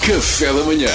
Café da manhã.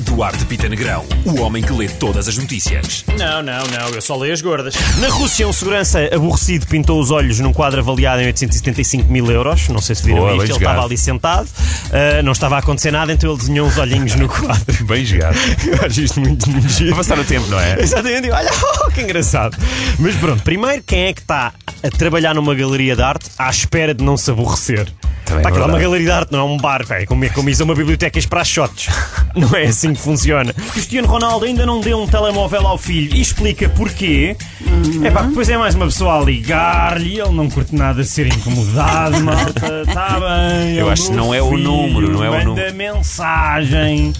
Duarte Pita Negrão, o homem que lê todas as notícias. Não, não, não, eu só leio as gordas. Na Rússia, um segurança aborrecido pintou os olhos num quadro avaliado em 875 mil euros. Não sei se viram Boa, isto. Ele jogado. estava ali sentado, ah, não estava a acontecer nada, então ele desenhou uns olhinhos no quadro. Bem jogado. Eu acho isto muito, muito giro. Para passar o tempo, não é? Exatamente, olha, oh, que engraçado. Mas pronto, primeiro, quem é que está a trabalhar numa galeria de arte à espera de não se aborrecer? Também é Pá, aquilo é uma galeria de arte, não é um bar, é como, é como isso é uma biblioteca para shots. Não é assim que funciona. Cristiano Ronaldo ainda não deu um telemóvel ao filho e explica porquê. É pá, depois é mais uma pessoa a ligar-lhe, ele não curte nada de ser incomodado, malta. Está bem. Eu é acho que não é o número, não é o manda número. mensagem.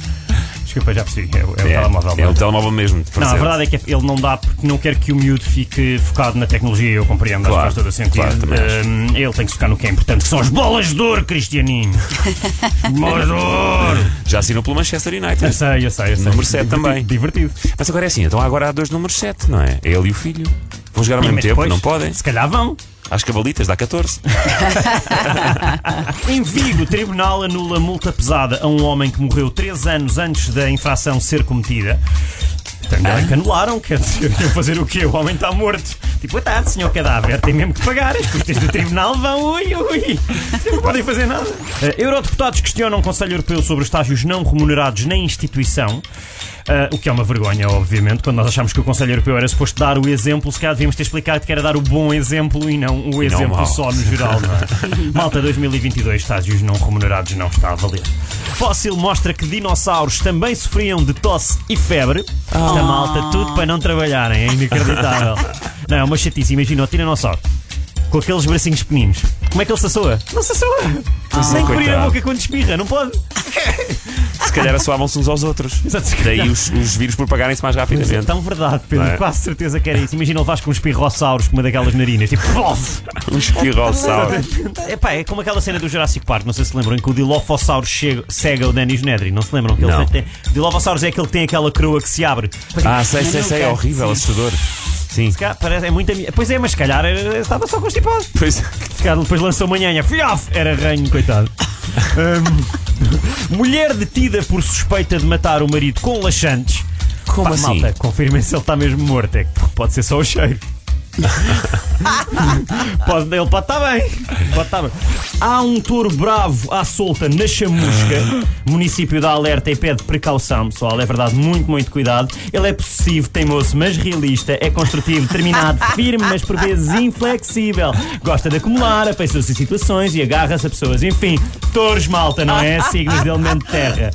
Desculpa, já percebi. É, o- é o telemóvel. É o telemóvel mesmo. Não, a verdade é que ele não dá porque não quer que o miúdo fique focado na tecnologia. Eu compreendo, Claro, faz todo o sentido. claro. Hum, ele tem que se focar no que é importante, que são as bolas de ouro, Cristianinho. bolas de ouro. Já assinou pelo Manchester Eu United. sei, eu sei, eu sei. Número sete Divertido, também. Divertido. Mas agora é assim, então agora há dois números 7, não é? É ele e o filho. Vão jogar ao mesmo tempo, depois, não podem. Se calhar vão. Às cavalitas dá 14. Em Vigo, o tribunal anula multa pesada a um homem que morreu 3 anos antes da infração ser cometida. Também que anularam, quer dizer, iam fazer o quê? O homem está morto. Tipo, boa tarde, senhor cadáver, tem mesmo que pagar. As custas do tribunal vão, ui, ui. Não podem fazer nada. Eh, eurodeputados questionam o Conselho Europeu sobre os estágios não remunerados na instituição. Eh, o que é uma vergonha, obviamente, quando nós achamos que o Conselho Europeu era suposto dar o exemplo, se calhar devíamos ter explicado que era dar o bom exemplo e não o exemplo mau. só no geral, não é? Malta 2022, estágios não remunerados não está a valer. Fóssil mostra que dinossauros também sofriam de tosse e febre. Esta malta, tudo para não trabalharem, é inacreditável. não, é uma chatice. Imagina o tiranossauro com aqueles bracinhos pequeninos. Como é que ele se assoa? Não se assoa. Nem que abrir a boca quando espirra, não pode. Se calhar assoavam-se uns aos outros. Exato, se Daí os, os vírus propagarem-se mais Mas é rapidamente. tão verdade, Pedro. Não é? Quase certeza que era isso. Imagina levares com uns pirrossauros com uma daquelas narinas, tipo, plof! Um espirrossauro. Epá, é como aquela cena do Jurassic Park, não sei se lembram, em que o Dilophosaurus chega, cega o Dennis Nedry, não se lembram? Que ele Não. tem, Dilophosaurus é aquele que tem aquela coroa que se abre. Ah, sei, sei, sei. É horrível, assustador. Sim. Se calhar, parece, é muito ami- Pois é, mas se calhar eh, estava só constipado. Pois. Se calhar depois lançou manhã, filhof, era ranho, coitado. Hum, mulher detida por suspeita de matar o marido com laxantes. Como Pá, assim? Malta, confirmem se ele está mesmo morto. É que pode ser só o cheiro. pode, ele pode estar bem. Pode estar bem. Há um touro bravo à solta na chamusca. Município dá alerta e pede precaução, pessoal. É verdade, muito, muito cuidado. Ele é possessivo, teimoso, mas realista. É construtivo, determinado, firme, mas por vezes inflexível. Gosta de acumular, em situações e agarra-se a pessoas. Enfim, touros, malta, não é? Signos de elemento terra.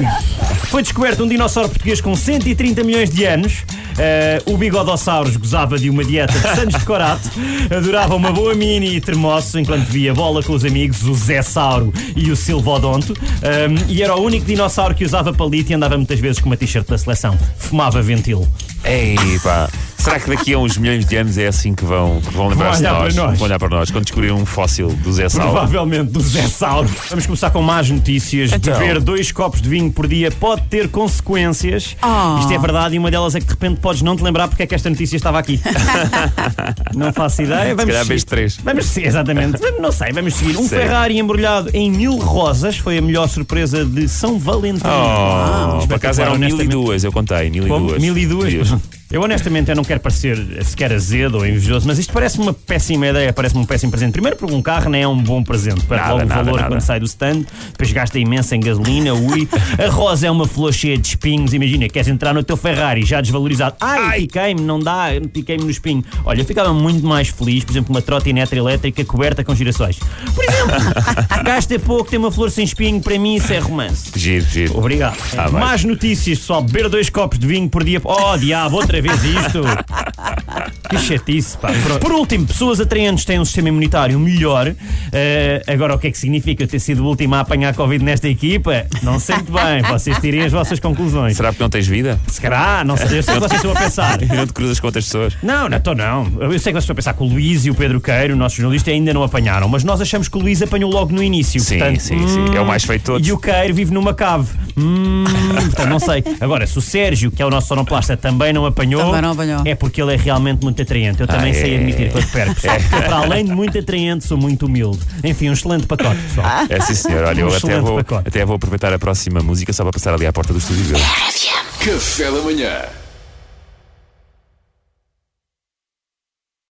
Foi descoberto um dinossauro português com 130 milhões de anos. Eh, o Bigodossauros gozava de uma dieta de sandes de corato, adorava uma boa mini e termoço enquanto via bola com os amigos, o Zé Sauro e o Silvodonto. Um, e era o único dinossauro que usava palito e andava muitas vezes com uma t-shirt da seleção. Fumava ventilo. Ei, pá. Será que daqui a uns milhões de anos é assim que vão, vão lembrar-se de nós? nós. Vão olhar para nós quando descobrirem um fóssil do Zé Sauro. Provavelmente do Zé Sauro. Vamos começar com más notícias. Então. Beber dois copos de vinho por dia pode ter consequências. Isto é verdade e uma delas é que de repente podes não te lembrar porque é que esta notícia estava aqui. não faço ideia. Vamos calhar seguir. vês três. Vamos seguir, exatamente. Vamos- Não sei, vamos seguir. Um. Ferrari embrulhado em mil rosas foi a melhor surpresa de São Valentim. Oh, por acaso eram mil e duas, eu contei. Mil e duas. Mil e duas? Eu honestamente eu não quero parecer sequer azedo ou invejoso, mas isto parece uma péssima ideia, parece-me um péssimo presente. Primeiro porque um carro nem é um bom presente, para Nada, logo o valor nada. quando sai do stand, depois gasta imenso em gasolina, ui. A rosa é uma flor cheia de espinhos, imagina, queres entrar no teu Ferrari já desvalorizado. Ai, piquei-me, não dá, piquei-me no espinho. Olha, eu ficava muito mais feliz, por exemplo, uma trotinete elétrica coberta com girassóis. Por exemplo, gasta pouco, tem uma flor sem espinho, para mim isso é romance. Giro, giro. Obrigado. Bem. Más notícias, pessoal. Beber dois copos de vinho por dia. Oh, diabo, outra vez isto. Que chatice, pá. Por último, pessoas atraentes têm um sistema imunitário melhor. Eh, agora, o que é que significa eu ter sido o último a apanhar Covid nesta equipa? Não sei muito bem. Vocês tirem as vossas conclusões. Será porque não tens vida? Se calhar, não sei. Eu sei que vocês estão a pensar. Não te cruzas com outras pessoas? Não, não estou não. Eu sei que vocês estão a pensar que o Luís e o Pedro Queiro, o nosso jornalista, ainda não apanharam, mas nós achamos que o Luís apanhou logo no início. Sim, portanto, sim, sim. É o mais feito de todos. E o Queiro vive numa cave. Hum, portanto, não sei. Agora, se o Sérgio, que é o nosso sonoplasta, também não apanhou, Também não apanhou. é porque ele é realmente muito atraente. Eu também Ah, sei é. admitir quando perco. pessoal. Eu, para além de muito atraente, sou muito humilde. Enfim, um excelente pacote, pessoal. É sim, senhor. Olha, eu Um até excelente vou, pacote. até vou aproveitar a próxima música só para passar ali à porta do estúdio dele. Café da manhã.